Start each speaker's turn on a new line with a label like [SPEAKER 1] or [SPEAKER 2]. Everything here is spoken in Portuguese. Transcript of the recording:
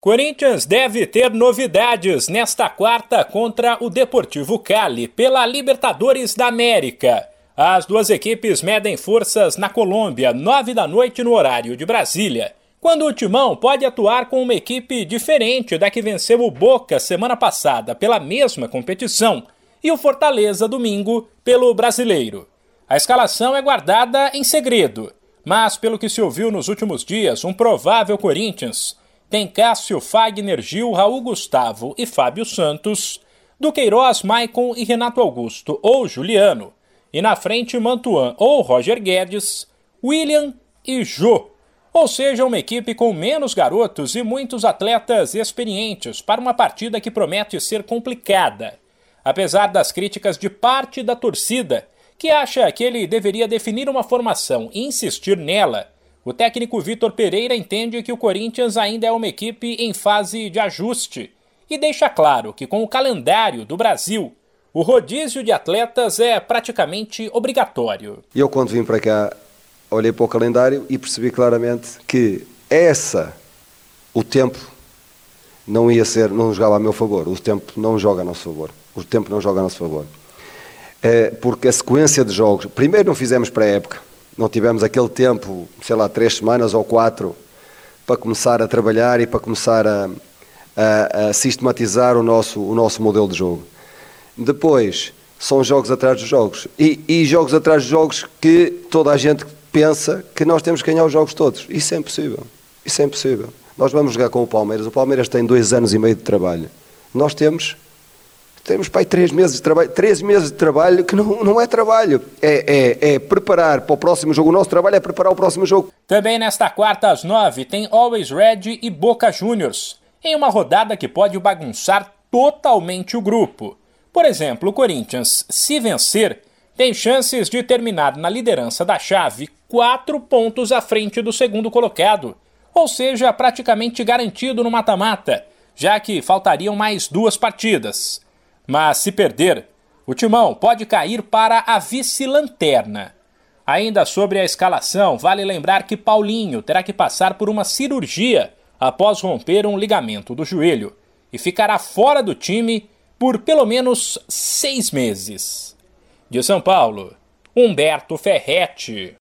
[SPEAKER 1] Corinthians deve ter novidades nesta quarta contra o Deportivo Cali pela Libertadores da América. As duas equipes medem forças na Colômbia, nove da noite no horário de Brasília, quando o Timão pode atuar com uma equipe diferente da que venceu o Boca semana passada pela mesma competição e o Fortaleza domingo pelo Brasileiro. A escalação é guardada em segredo, mas pelo que se ouviu nos últimos dias, um provável Corinthians tem Cássio, Fagner, Gil, Raul Gustavo e Fábio Santos, do Queiroz, Maicon e Renato Augusto ou Juliano, e na frente Mantuan ou Roger Guedes, William e Jô. Ou seja, uma equipe com menos garotos e muitos atletas experientes para uma partida que promete ser complicada. Apesar das críticas de parte da torcida, que acha que ele deveria definir uma formação e insistir nela, o técnico Vitor Pereira entende que o Corinthians ainda é uma equipe em fase de ajuste e deixa claro que, com o calendário do Brasil, o rodízio de atletas é praticamente obrigatório.
[SPEAKER 2] Eu, quando vim para cá, olhei para o calendário e percebi claramente que essa, o tempo, não ia ser, não jogava a meu favor. O tempo não joga a nosso favor. O tempo não joga a nosso favor. É porque a sequência de jogos, primeiro não fizemos pré-época não tivemos aquele tempo, sei lá, três semanas ou quatro, para começar a trabalhar e para começar a, a, a sistematizar o nosso, o nosso modelo de jogo. Depois, são jogos atrás dos jogos. E, e, jogos atrás dos jogos que toda a gente pensa que nós temos que ganhar os jogos todos. Isso é impossível. Isso é impossível. Nós vamos jogar com o Palmeiras. O Palmeiras tem dois anos e meio de trabalho. Nós temos temos pai três meses de trabalho, três meses de trabalho que não, não é trabalho, é, é, é preparar para o próximo jogo. O nosso trabalho é preparar o próximo jogo.
[SPEAKER 1] Também nesta quarta às nove tem Always Red e Boca Juniors, em uma rodada que pode bagunçar totalmente o grupo. Por exemplo, o Corinthians, se vencer, tem chances de terminar na liderança da chave quatro pontos à frente do segundo colocado, ou seja, praticamente garantido no mata-mata, já que faltariam mais duas partidas. Mas se perder, o timão pode cair para a vice-lanterna. Ainda sobre a escalação, vale lembrar que Paulinho terá que passar por uma cirurgia após romper um ligamento do joelho e ficará fora do time por pelo menos seis meses. De São Paulo, Humberto Ferretti.